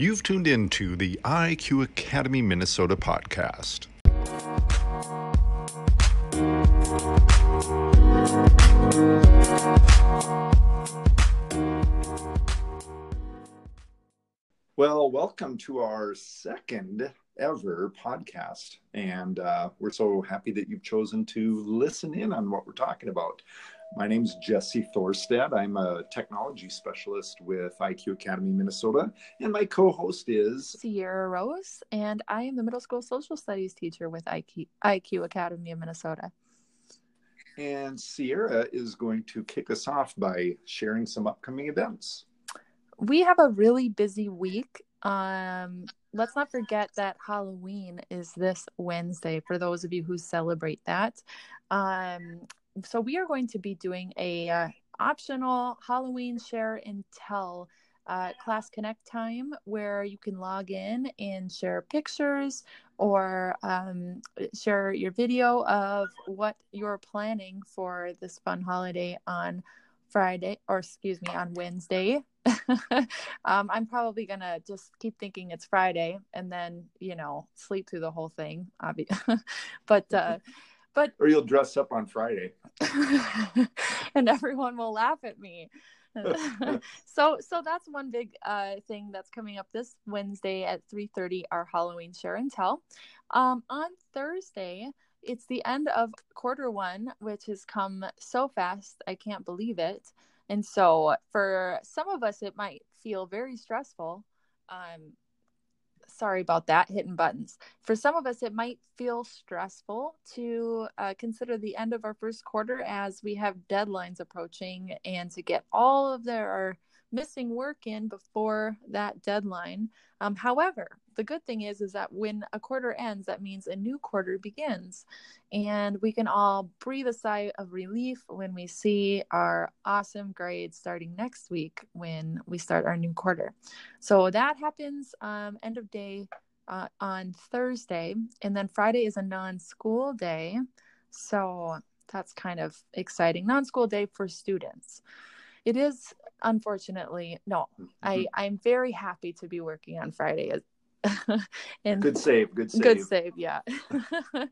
You've tuned in to the IQ Academy Minnesota podcast. Well, welcome to our second ever podcast. And uh, we're so happy that you've chosen to listen in on what we're talking about. My name is Jesse Thorstad. I'm a technology specialist with IQ Academy Minnesota, and my co host is Sierra Rose, and I am the middle school social studies teacher with IQ, IQ Academy of Minnesota. And Sierra is going to kick us off by sharing some upcoming events. We have a really busy week. Um, let's not forget that Halloween is this Wednesday for those of you who celebrate that. Um, so we are going to be doing a uh, optional Halloween share and tell uh, class connect time where you can log in and share pictures or um, share your video of what you're planning for this fun holiday on Friday, or excuse me, on Wednesday. um, I'm probably gonna just keep thinking it's Friday and then you know sleep through the whole thing. obviously but uh, but or you'll dress up on Friday, and everyone will laugh at me. so so that's one big uh, thing that's coming up this Wednesday at 3:30 our Halloween share and tell. Um, on Thursday, it's the end of quarter one, which has come so fast. I can't believe it. And so for some of us, it might feel very stressful. Um, sorry about that, hitting buttons. For some of us, it might feel stressful to uh, consider the end of our first quarter as we have deadlines approaching and to get all of their missing work in before that deadline. Um, however, the good thing is is that when a quarter ends, that means a new quarter begins, and we can all breathe a sigh of relief when we see our awesome grades starting next week when we start our new quarter. So that happens um, end of day uh, on Thursday, and then Friday is a non-school day, so that's kind of exciting. Non-school day for students. It is unfortunately no. Mm-hmm. i i'm very happy to be working on friday and good save good save good save. yeah.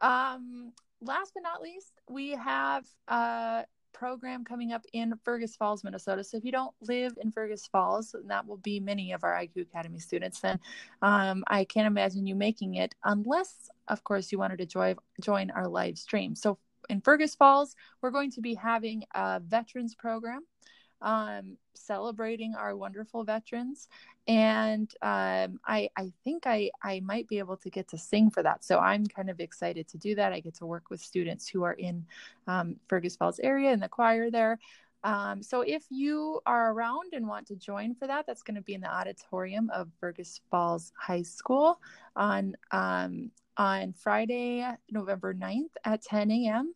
Um last but not least we have a program coming up in fergus falls minnesota. So if you don't live in fergus falls and that will be many of our iq academy students then. Um, i can't imagine you making it unless of course you wanted to join join our live stream. So in fergus falls we're going to be having a veterans program um, celebrating our wonderful veterans. And um, I, I think I, I might be able to get to sing for that. So I'm kind of excited to do that. I get to work with students who are in um, Fergus Falls area in the choir there. Um, so if you are around and want to join for that, that's going to be in the auditorium of Fergus Falls High School on um, on Friday, November 9th at 10 a.m.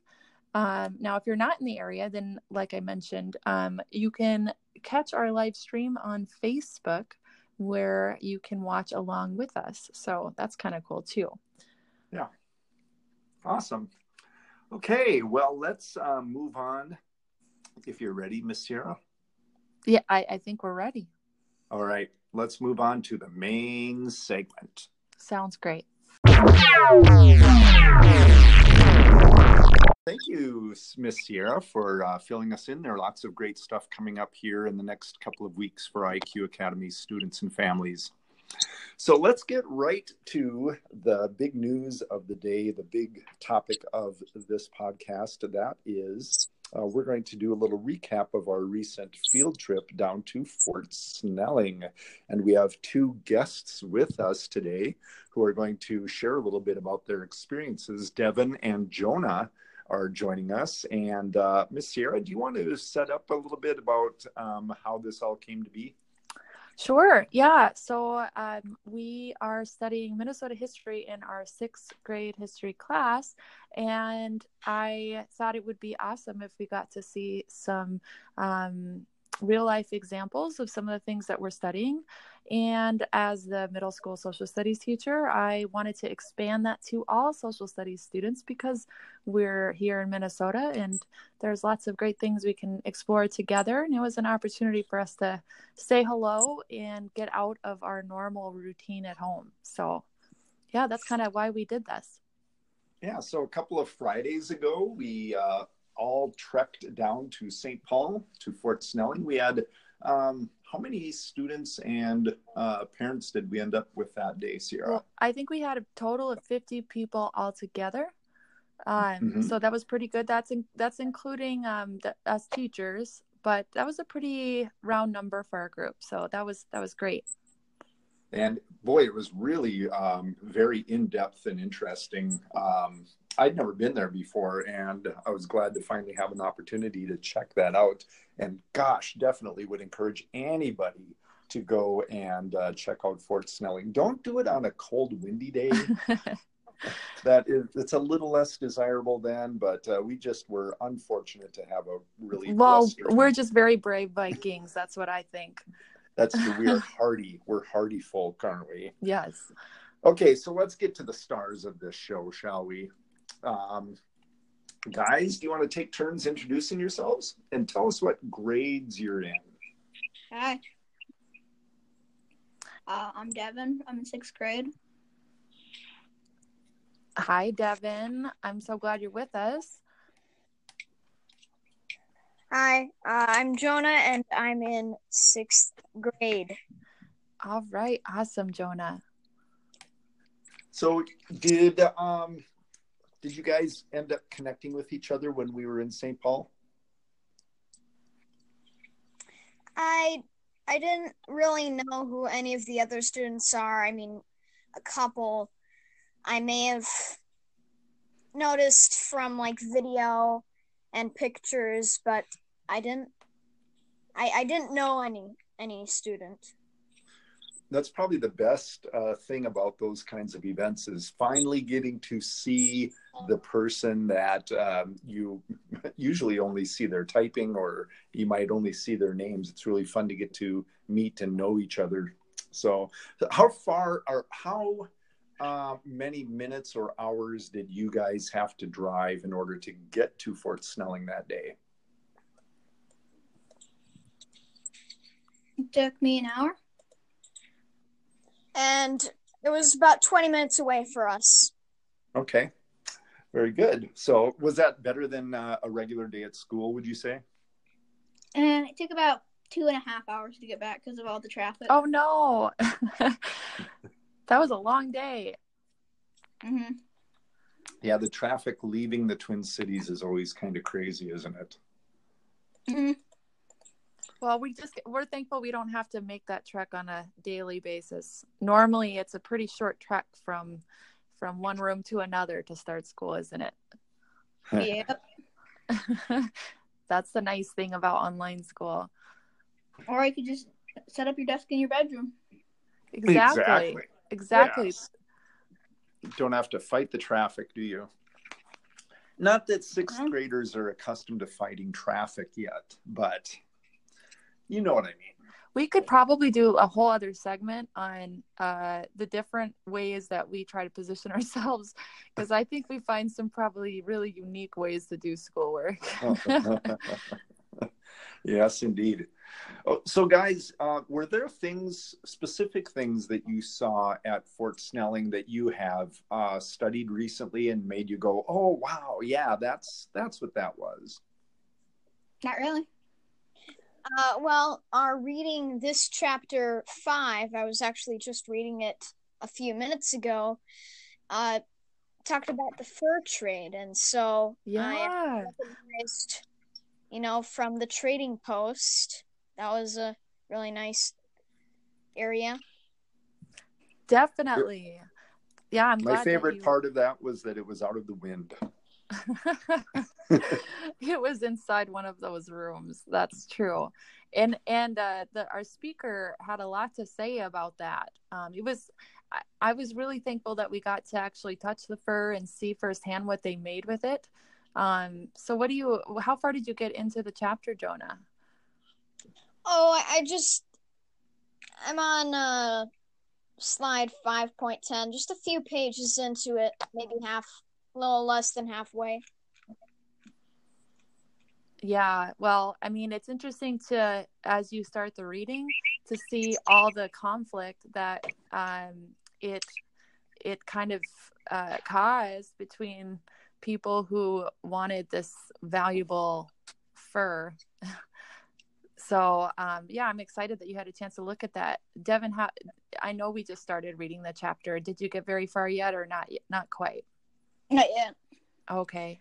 Um, now, if you're not in the area, then like I mentioned, um, you can catch our live stream on Facebook where you can watch along with us. So that's kind of cool too. Yeah. Awesome. Okay. Well, let's uh, move on. If you're ready, Miss Sierra. Yeah, I, I think we're ready. All right. Let's move on to the main segment. Sounds great. Thank you, Miss Sierra, for uh, filling us in. There are lots of great stuff coming up here in the next couple of weeks for IQ Academy students and families. So let's get right to the big news of the day, the big topic of this podcast. That is, uh, we're going to do a little recap of our recent field trip down to Fort Snelling. And we have two guests with us today who are going to share a little bit about their experiences Devon and Jonah are joining us. And uh, Miss Sierra, do you want to set up a little bit about um, how this all came to be? Sure. Yeah. So um, we are studying Minnesota history in our sixth grade history class. And I thought it would be awesome if we got to see some um, real life examples of some of the things that we're studying. And as the middle school social studies teacher, I wanted to expand that to all social studies students because we're here in Minnesota and there's lots of great things we can explore together. And it was an opportunity for us to say hello and get out of our normal routine at home. So, yeah, that's kind of why we did this. Yeah, so a couple of Fridays ago, we uh, all trekked down to St. Paul to Fort Snelling. We had um, how many students and uh, parents did we end up with that day, Sierra? Well, I think we had a total of 50 people all together. Um, mm-hmm. So that was pretty good. That's in, that's including um, the, us teachers, but that was a pretty round number for our group. So that was that was great. And boy, it was really um, very in depth and interesting. Um, I'd never been there before, and I was glad to finally have an opportunity to check that out. And gosh, definitely would encourage anybody to go and uh, check out Fort Snelling. Don't do it on a cold, windy day. that is, it's a little less desirable then, but uh, we just were unfortunate to have a really well. We're just very brave Vikings. That's what I think. That's true. We are hardy. We're hardy folk, aren't we? Yes. Okay, so let's get to the stars of this show, shall we? Um, guys, do you want to take turns introducing yourselves and tell us what grades you're in? Hi. Uh, I'm Devon. I'm in sixth grade. Hi, Devon. I'm so glad you're with us. Hi, uh, I'm Jonah, and I'm in sixth grade. All right, awesome, Jonah. So, did um, did you guys end up connecting with each other when we were in St. Paul? I I didn't really know who any of the other students are. I mean, a couple I may have noticed from like video and pictures, but I didn't I, I didn't know any any student that's probably the best uh, thing about those kinds of events is finally getting to see the person that um, you usually only see their typing or you might only see their names. It's really fun to get to meet and know each other. So how far or how uh, many minutes or hours did you guys have to drive in order to get to fort snelling that day? It took me an hour and it was about 20 minutes away for us. Okay. Very good. So, was that better than uh, a regular day at school, would you say? And it took about two and a half hours to get back because of all the traffic. Oh, no. that was a long day. Mm-hmm. Yeah, the traffic leaving the Twin Cities is always kind of crazy, isn't it? Mm-hmm. Well, we just we're thankful we don't have to make that trek on a daily basis. Normally, it's a pretty short trek from from one room to another to start school, isn't it? Yep. That's the nice thing about online school. Or you could just set up your desk in your bedroom. Exactly. Exactly. exactly. Yes. Don't have to fight the traffic, do you? Not that 6th uh-huh. graders are accustomed to fighting traffic yet, but you know what I mean. We could probably do a whole other segment on uh, the different ways that we try to position ourselves because I think we find some probably really unique ways to do schoolwork. yes, indeed. Oh, so, guys, uh, were there things, specific things that you saw at Fort Snelling that you have uh, studied recently and made you go, "Oh, wow, yeah, that's that's what that was"? Not really. Uh, well, our reading this chapter five, I was actually just reading it a few minutes ago. Uh, talked about the fur trade, and so yeah, I recognized, you know, from the trading post, that was a really nice area. Definitely, yeah. I'm My favorite you... part of that was that it was out of the wind. it was inside one of those rooms. That's true. And and uh, the our speaker had a lot to say about that. Um, it was I, I was really thankful that we got to actually touch the fur and see firsthand what they made with it. Um, so what do you how far did you get into the chapter, Jonah? Oh, I, just I'm on uh slide five point ten, just a few pages into it, maybe half, a little less than halfway. Yeah, well, I mean, it's interesting to, as you start the reading, to see all the conflict that um, it it kind of uh, caused between people who wanted this valuable fur. so, um, yeah, I'm excited that you had a chance to look at that. Devon, how, I know we just started reading the chapter. Did you get very far yet, or not? Not quite. Not yet. Okay.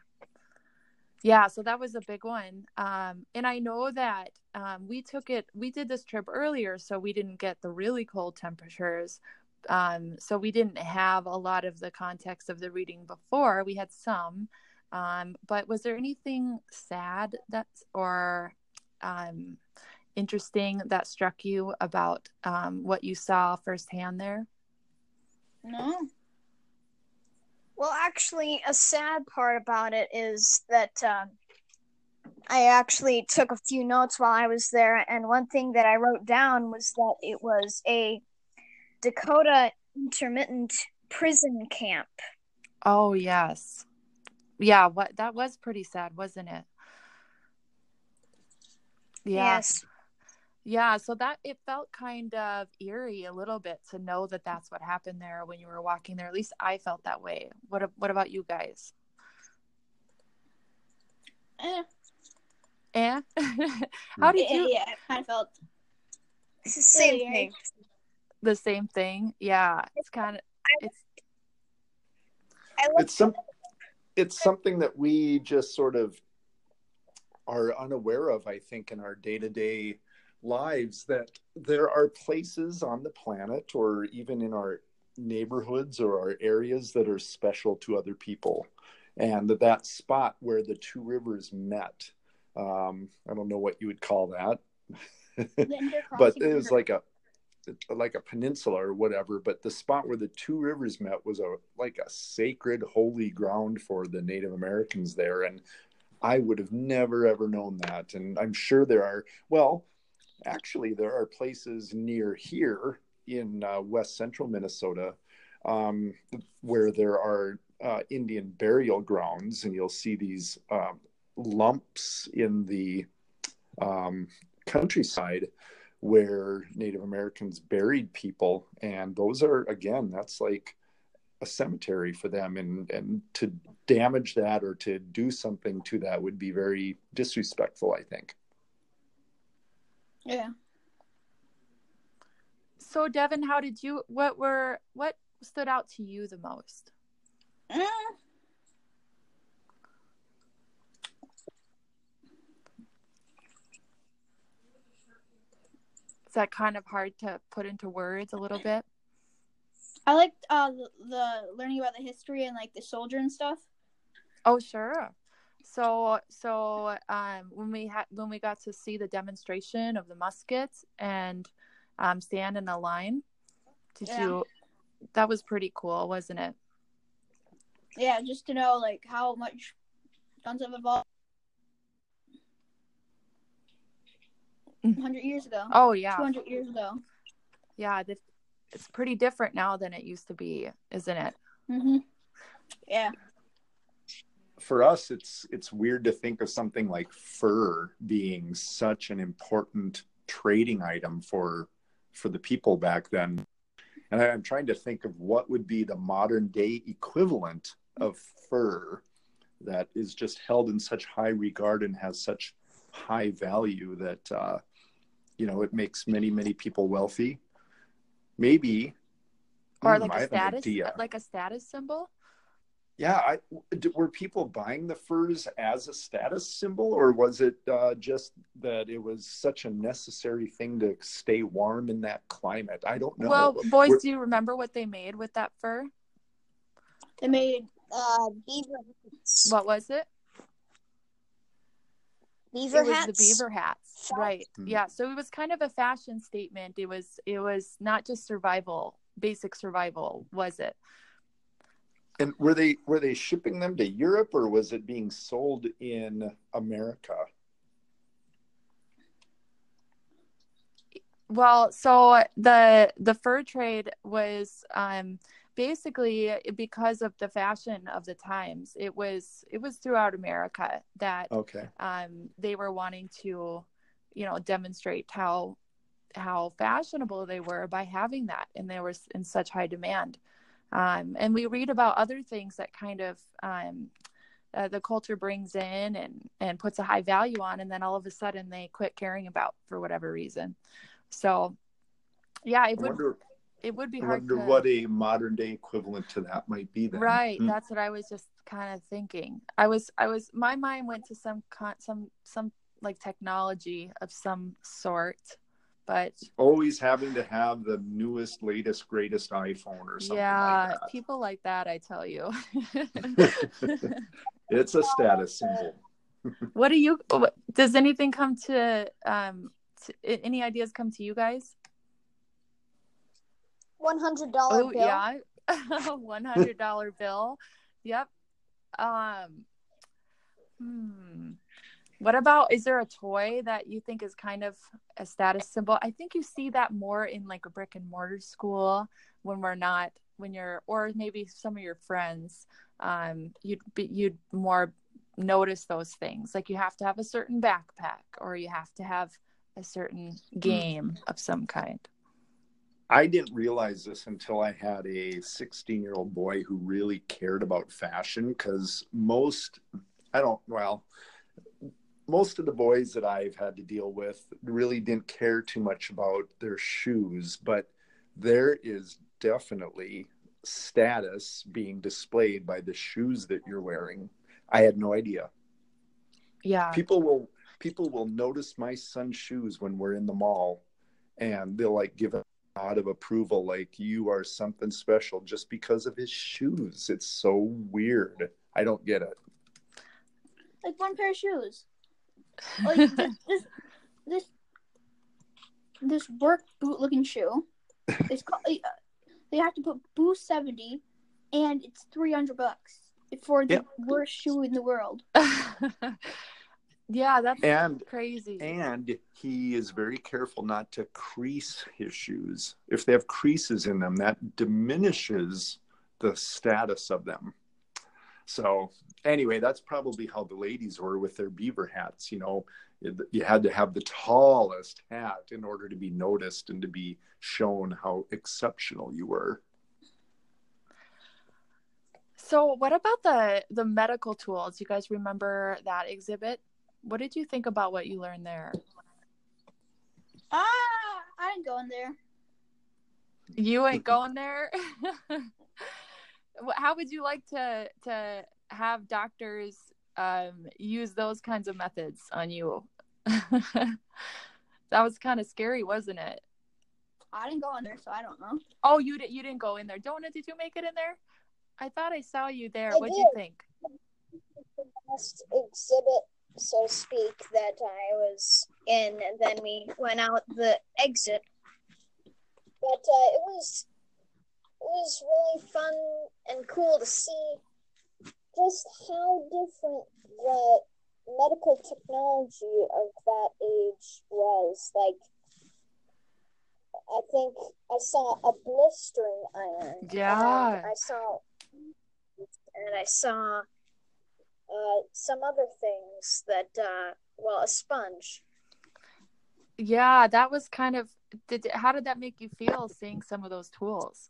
Yeah, so that was a big one. Um, and I know that um, we took it, we did this trip earlier, so we didn't get the really cold temperatures. Um, so we didn't have a lot of the context of the reading before. We had some. Um, but was there anything sad that's or um, interesting that struck you about um, what you saw firsthand there? No. Well, actually, a sad part about it is that um, I actually took a few notes while I was there, and one thing that I wrote down was that it was a Dakota intermittent prison camp. Oh yes, yeah. What that was pretty sad, wasn't it? Yeah. Yes. Yeah, so that it felt kind of eerie a little bit to know that that's what happened there when you were walking there. At least I felt that way. What what about you guys? Eh. Eh? How did yeah, you yeah, I kind of felt It's the same Really, thing. the same thing? Yeah, it's kind of it's It's some it's something that we just sort of are unaware of, I think, in our day to day lives that there are places on the planet or even in our neighborhoods or our areas that are special to other people. And that that spot where the two rivers met, um, I don't know what you would call that. But it was like a like a peninsula or whatever but the spot where the two rivers met was a like a sacred holy ground for the native americans there. And i would have never ever known that. And i'm sure there are well actually there are places near here in uh, west central minnesota um, where there are uh, indian burial grounds and you'll see these um, lumps in the um, countryside where Native Americans buried people, and those are again, that's like a cemetery for them, and and to damage that or to do something to that would be very disrespectful, I think. Yeah. so Devon, how did you what were what stood out to you the most? Eh. Is that kind of hard to put into words a little bit? I liked uh the, the learning about the history and like the soldier and stuff. Oh, sure. So, so um, when we had when we got to see the demonstration of the muskets and um, stand in a line, did Yeah. you? That was pretty cool, wasn't it? Yeah, just to know like how much guns have evolved. Mm. Hundred years ago. Oh yeah, Two hundred years ago. yeah. It's pretty different now than it used to be, isn't it? hmm Yeah. For us, it's it's weird to think of something like fur being such an important trading item for for the people back then. And I, I'm trying to think of what would be the modern day equivalent of fur that is just held in such high regard and has such high value that uh, you know it makes many many people wealthy. Maybe, Or like a status, idea. like a status symbol. Yeah, I, d- were people buying the furs as a status symbol, or was it uh, just that it was such a necessary thing to stay warm in that climate? I don't know. Well, boys, We're- do you remember what they made with that fur? They made Uh, beaver hats. What was it? Beaver it was hats. the beaver hats right Hmm. yeah so it was kind of a fashion statement it was it was not just survival basic survival was it and were they were they shipping them to Europe, or was it being sold in America? Well, so the the fur trade was um, basically because of the fashion of the times. It was it was throughout America that Okay. um, they were wanting to, you know, demonstrate how how fashionable they were by having that, and they were in such high demand. Um, and we read about other things that kind of um, uh, the culture brings in and and puts a high value on, and then all of a sudden they quit caring about for whatever reason. So, yeah, it I would wonder, it would be I hard wonder to what a modern day equivalent to that might be then. right Hmm. that's what i was just kind of thinking i was i was my mind went to some con some some like technology of some sort but Always having to have the newest, latest, greatest iPhone or something yeah like people like that i tell you. It's a status symbol. what do you does anything come to um to, any ideas come to you guys? One hundred dollar oh bill. yeah. One hundred dollar bill. Yep. Um hmm what about is there a toy that you think is kind of a status symbol? I think you see that more in like a brick and mortar school when we're not when you're or maybe some of your friends um you'd be you'd more notice those things. Like you have to have a certain backpack or you have to have a certain game of some kind. I didn't realize this until I had a 16 year old boy who really cared about fashion because most, I don't, well, most of the boys that I've had to deal with really didn't care too much about their shoes, but there is definitely status being displayed by the shoes that you're wearing. I had no idea. yeah People will people will notice my son's shoes when we're in the mall and they'll like give a nod of approval like you are something special just because of his shoes. It's so weird. I don't get it. Like one pair of shoes. Like this, this, this, this work boot looking shoe. It's called. uh, They have to put Boost seventy, and it's three hundred bucks for the Yeah. worst shoe in the world. yeah that's And crazy and he is very careful not to crease his shoes. If they have creases in them, that diminishes the status of them. So anyway, that's probably how the ladies were with their beaver hats. You know, you had to have the tallest hat in order to be noticed and to be shown how exceptional you were. So, what about the the medical tools? You guys remember that exhibit? What did you think about what you learned there? Ah, I didn't go in there. You ain't going there. Wh- How would you like to to have doctors um, use those kinds of methods on you? that was kind of scary, wasn't it? I didn't go in there, so I don't know. Oh, you did. You didn't go in there. Donna, did you make it in there? I thought I saw you there. I what do you think? the last exhibit, so to speak, that I was in, and then we went out the exit. But uh, it was it was really fun and cool to see just how different the medical technology of that age was. Like, I think I saw a blistering iron. Yeah. I saw, and I saw uh, some other things that, uh, well, a sponge. Yeah, that was kind of. Did how did that make you feel seeing some of those tools?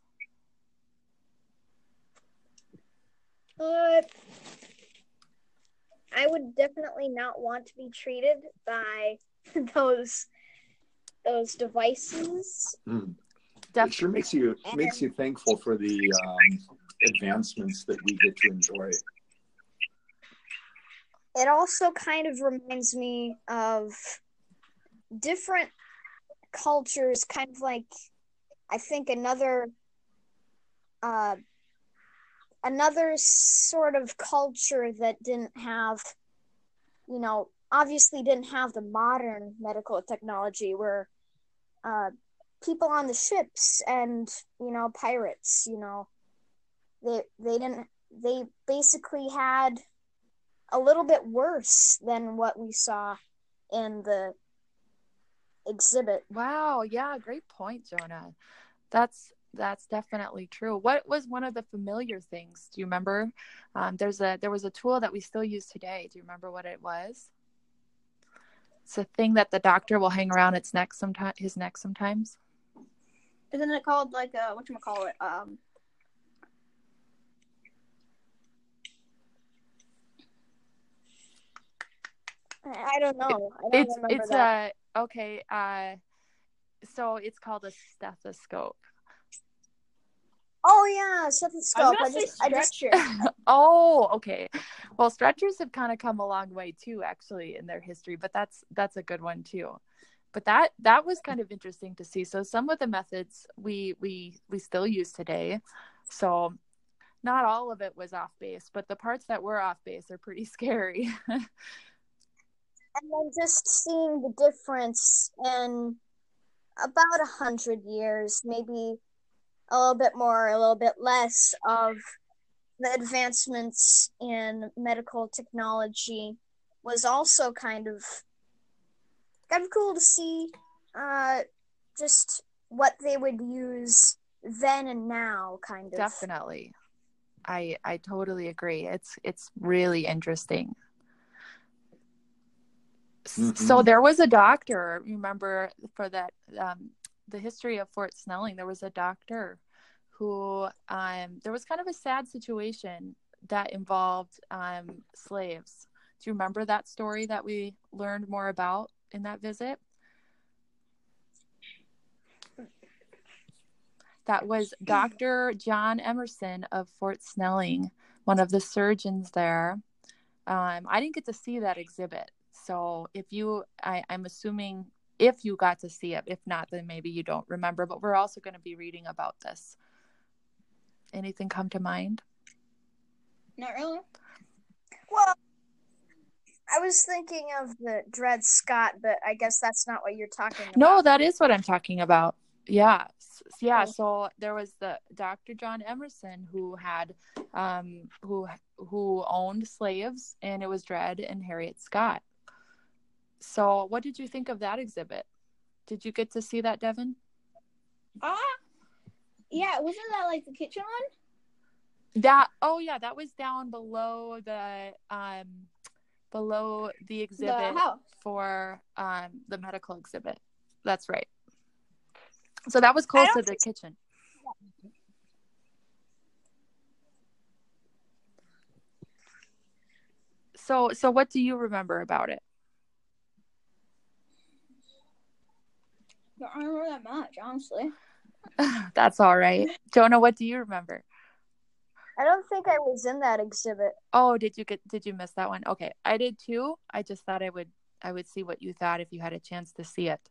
Uh, I would definitely not want to be treated by those those devices. Mm. It sure makes you makes you thankful for the um, advancements that we get to enjoy. It also kind of reminds me of different cultures, kind of like I think another uh, another sort of culture that didn't have, you know, obviously didn't have the modern medical technology where uh, people on the ships and you know pirates, you know, they they didn't they basically had a little bit worse than what we saw in the exhibit. Wow, yeah, great point, Jonah. That's that's definitely true. What was one of the familiar things? Do you remember? Um, there's a there was a tool that we still use today. Do you remember what it was? It's a thing that the doctor will hang around its neck sometimes his neck sometimes. Isn't it called like a what you call it? Um I don't know. I don't It's it's that. a okay, uh so it's called a stethoscope. Oh yeah, stethoscope. was I just, I just, oh, okay. Well, stretchers have kind of come a long way too, actually, in their history. But that's that's a good one too. But that that was kind of interesting to see. So some of the methods we we we still use today. So not all of it was off base, but the parts that were off base are pretty scary. and then just seeing the difference in about a hundred years, maybe a little bit more, a little bit less of the advancements in medical technology was also kind of kind of cool to see. Uh, just what they would use then and now, kind of. Definitely. I I totally agree. It's it's really interesting. S- So there was a doctor, remember for that um the history of Fort Snelling, there was a doctor who um there was kind of a sad situation that involved um slaves. Do you remember that story that we learned more about in that visit? That was Dr. John Emerson of Fort Snelling, one of the surgeons there. Um, I didn't get to see that exhibit. So if you, I, I'm assuming if you got to see it, if not, then maybe you don't remember. But we're also going to be reading about this. Anything come to mind? Not really. Well, I was thinking of the Dred Scott, but I guess that's not what you're talking about. No, that is what I'm talking about. Yeah. Yeah. So there was the Dr. John Emerson who had um who who owned slaves and it was Dred and Harriet Scott. So what did you think of that exhibit? Did you get to see that, Devon? Ah, yeah. Wasn't that like the kitchen one? That oh yeah, that was down below the um below the exhibit The for um the medical exhibit. That's right. So that was close to the kitchen. So so what do you remember about it? I don't remember that much, honestly. That's all right. Jonah, what do you remember? I don't think I was in that exhibit. Oh, did you get did you miss that one? Okay, I did too. I just thought I would I would see what you thought if you had a chance to see it.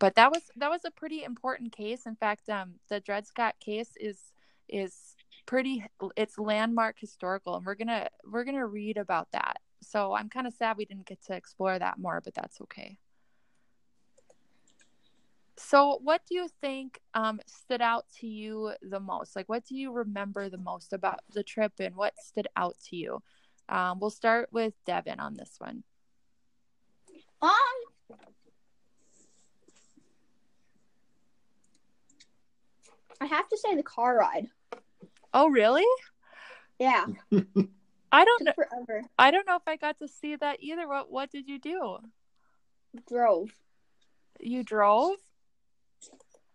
But that was that was a pretty important case. In fact, um the Dred Scott case is is pretty it's landmark historical and we're going to we're going to read about that. So I'm kind of sad we didn't get to explore that more, but that's okay. So, what do you think um, stood out to you the most? Like, what do you remember the most about the trip, and what stood out to you? Um, we'll start with Devon on this one. Um, I have to say the car ride. Oh, really? Yeah, I don't know. forever. I don't know if I got to see that either. What What did you do? Drove. You drove?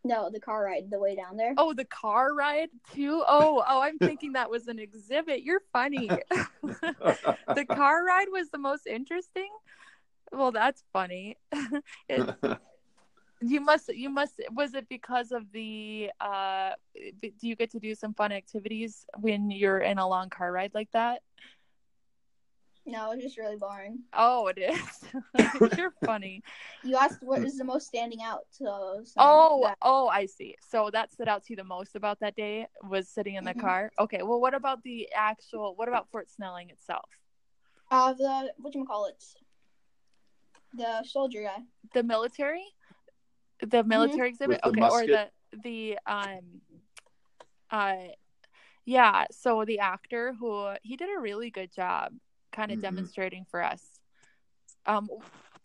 No, the car ride the way down there. Oh, the car ride too. Oh, oh, I'm thinking that was an exhibit. You're funny. the car ride was the most interesting. Well, that's funny. It- you must you must was it because of the uh do you get to do some fun activities when you're in a long car ride like that No, it's just really boring. oh it is you're funny You asked what is the most standing out. to. saying oh that. oh i see so that stood out to you the most about that day was sitting in the Mhm. car okay well what about the actual what about fort snelling itself uh, the what you call it? The soldier guy. the military the military exhibit With the okay or the the um uh yeah so the actor who he did a really good job kind of Mhm. demonstrating for us um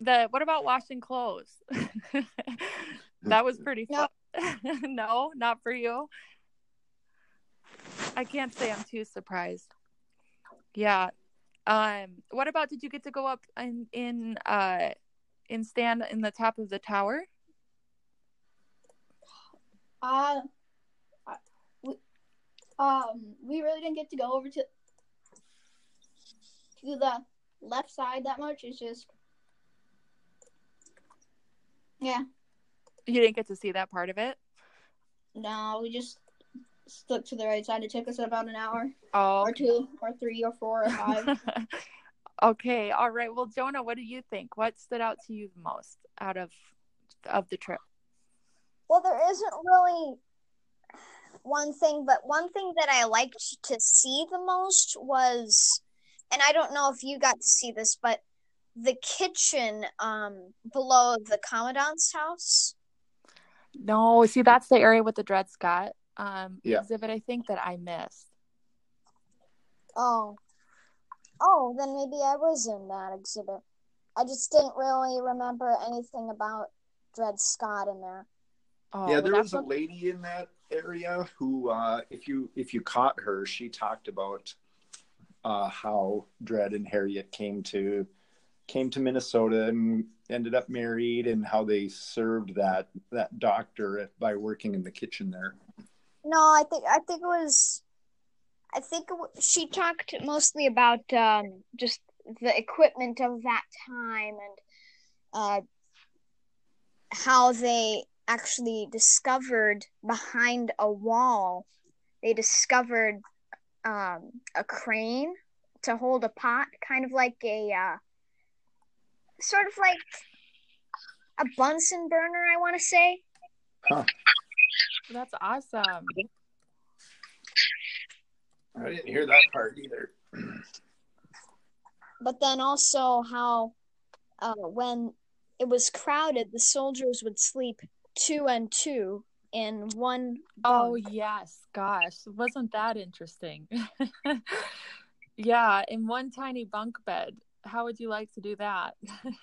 the what about washing clothes? that was pretty fun. Nope. no, not for you. I can't say I'm too surprised. Yeah. Um what about did you get to go up in in uh in stand in the top of the tower? Uh, we, um, we really didn't get to go over to to the left side that much. It's just, yeah, You didn't get to see that part of it? no, we just stuck to the right side. It took us about an hour Oh. or two or three or four or five. okay, all right. Well, Jonah, what do you think? What stood out to you the most out of of the trip? Well, there isn't really one thing, but one thing that I liked to see the most was, and I don't know if you got to see this, but the kitchen um, below the commandant's house. No, see, that's the area with the Dred Scott um, Yeah. exhibit. I think that I missed. Oh, oh, then maybe I was in that exhibit. I just didn't really remember anything about Dred Scott in there. Oh, yeah, there was a lady in that area who, uh, if you if you caught her, she talked about uh, how Dred and Harriet came to came to Minnesota and ended up married, and how they served that that doctor by working in the kitchen there. No, I think I think it was. I think it wa- she talked mostly about um, just the equipment of that time and uh, how they actually discovered behind a wall. They discovered um, a crane to hold a pot, kind of like a uh, sort of like a Bunsen burner. I want to say. Huh. That's awesome. I didn't hear that part either. but then also how uh, when it was crowded, the soldiers would sleep two and two in one. Oh bunk. yes, gosh, wasn't that interesting? yeah, in one tiny bunk bed. How would you like to do that?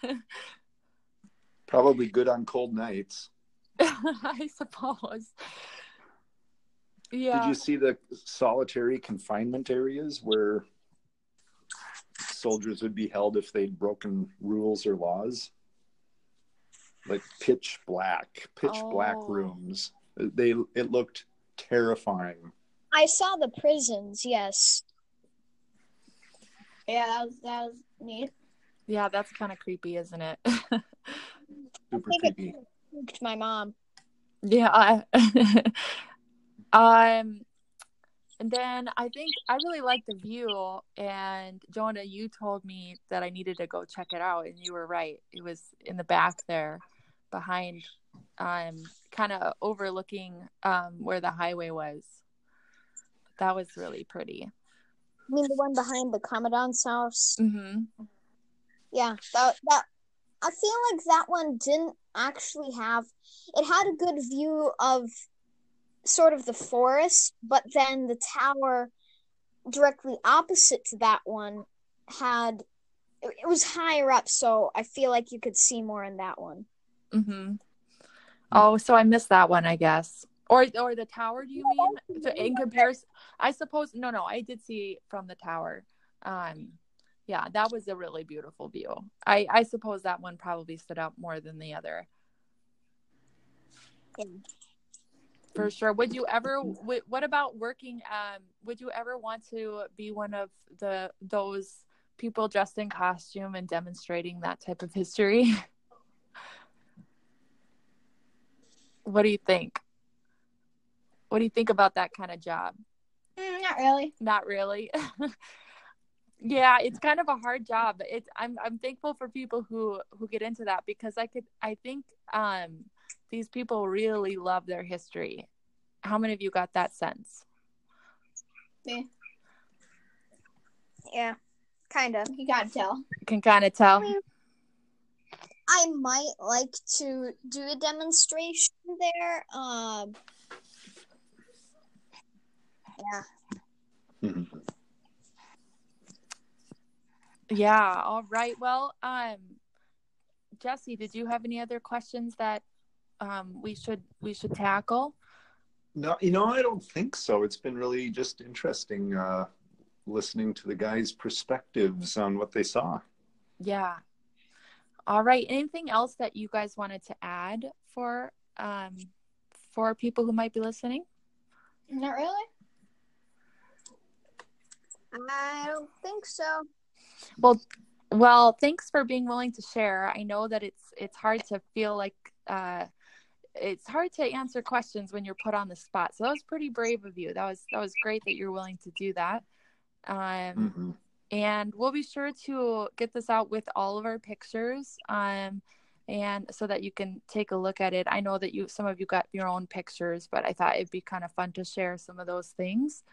Probably good on cold nights. I suppose. Yeah. Did you see the solitary confinement areas where soldiers would be held if they'd broken rules or laws? Like pitch black, pitch black Oh. rooms. They it looked terrifying. I saw the prisons. Yes. yeah, that was that was neat. Yeah, that's kind of creepy, isn't it? Super think it- creepy. Spooked My mom. yeah. I- um and then I think I really liked the view and Jonah you told me that I needed to go check it out and you were right. It was in the back there behind um kind of overlooking um where the highway was. That was really pretty. I mean, the one behind the commandant's house. Mhm. Yeah, that that. I feel like that one didn't actually have. It had a good view of sort of the forest, but then the tower directly opposite to that one had. It, it was higher up, so I feel like you could see more in that one. Mm-hmm. Oh, so I missed that one, I guess. Or or the tower, do you mean? So in comparison, I suppose no, no, I did see from the tower. Um, yeah, that was a really beautiful view. I I suppose that one probably stood out more than the other. Yeah. For sure. Would you ever? What about working? Um, would you ever want to be one of the those people dressed in costume and demonstrating that type of history? what do you think? What do you think about that kind of job? Mm, not really. Not really. yeah, it's kind of a hard job. It's I'm I'm thankful for people who who get into that because I could I think um these people really love their history. How many of you got that sense? Yeah, Yeah, kind of. you gotta tell. Can kind of tell. I might like to do a demonstration there. Um, yeah. Yeah, all right. Well, um Jesse, did you have any other questions that um, we should we should tackle? No, you know, I don't think so. It's been really just interesting uh, listening to the guys' perspectives on what they saw. Yeah. All right. Anything else that you guys wanted to add for um, for people who might be listening? Not really. I don't think so. Well, well, thanks for being willing to share. I know that it's it's hard to feel like uh, it's hard to answer questions when you're put on the spot. So that was pretty brave of you. That was that was great that you're willing to do that. Um, Mhm. And we'll be sure to get this out with all of our pictures um and so that you can take a look at it. I know that you some of you got your own pictures but i thought it'd be kind of fun to share some of those things.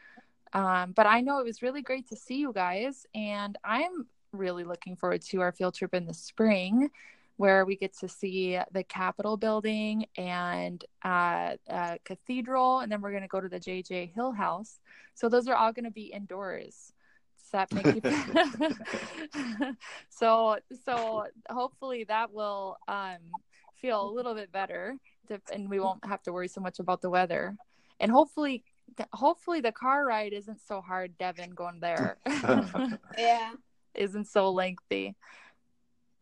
Um but i know it was really great to see you guys and i'm really looking forward to our field trip in the spring where we get to see the capitol building and uh, uh cathedral and then we're going to go to the jj hill house. So those are all going to be indoors does that make you so so hopefully that will um feel a little bit better to, and we won't have to worry so much about the weather and hopefully hopefully the car ride isn't so hard Devon going there Yeah. isn't so lengthy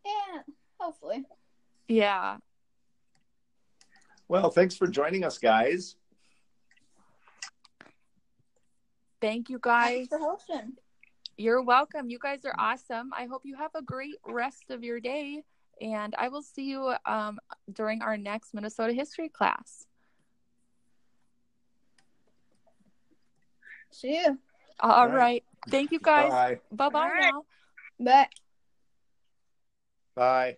Yeah. Hopefully. yeah Well, thanks for joining us, guys. thank you guys Thanks for hosting. You're welcome you guys are awesome i hope you have a great rest of your day and i will see you um, during our next minnesota history class See you. All All right. right. Thank you guys. Bye. Bye bye now. Bye. Bye.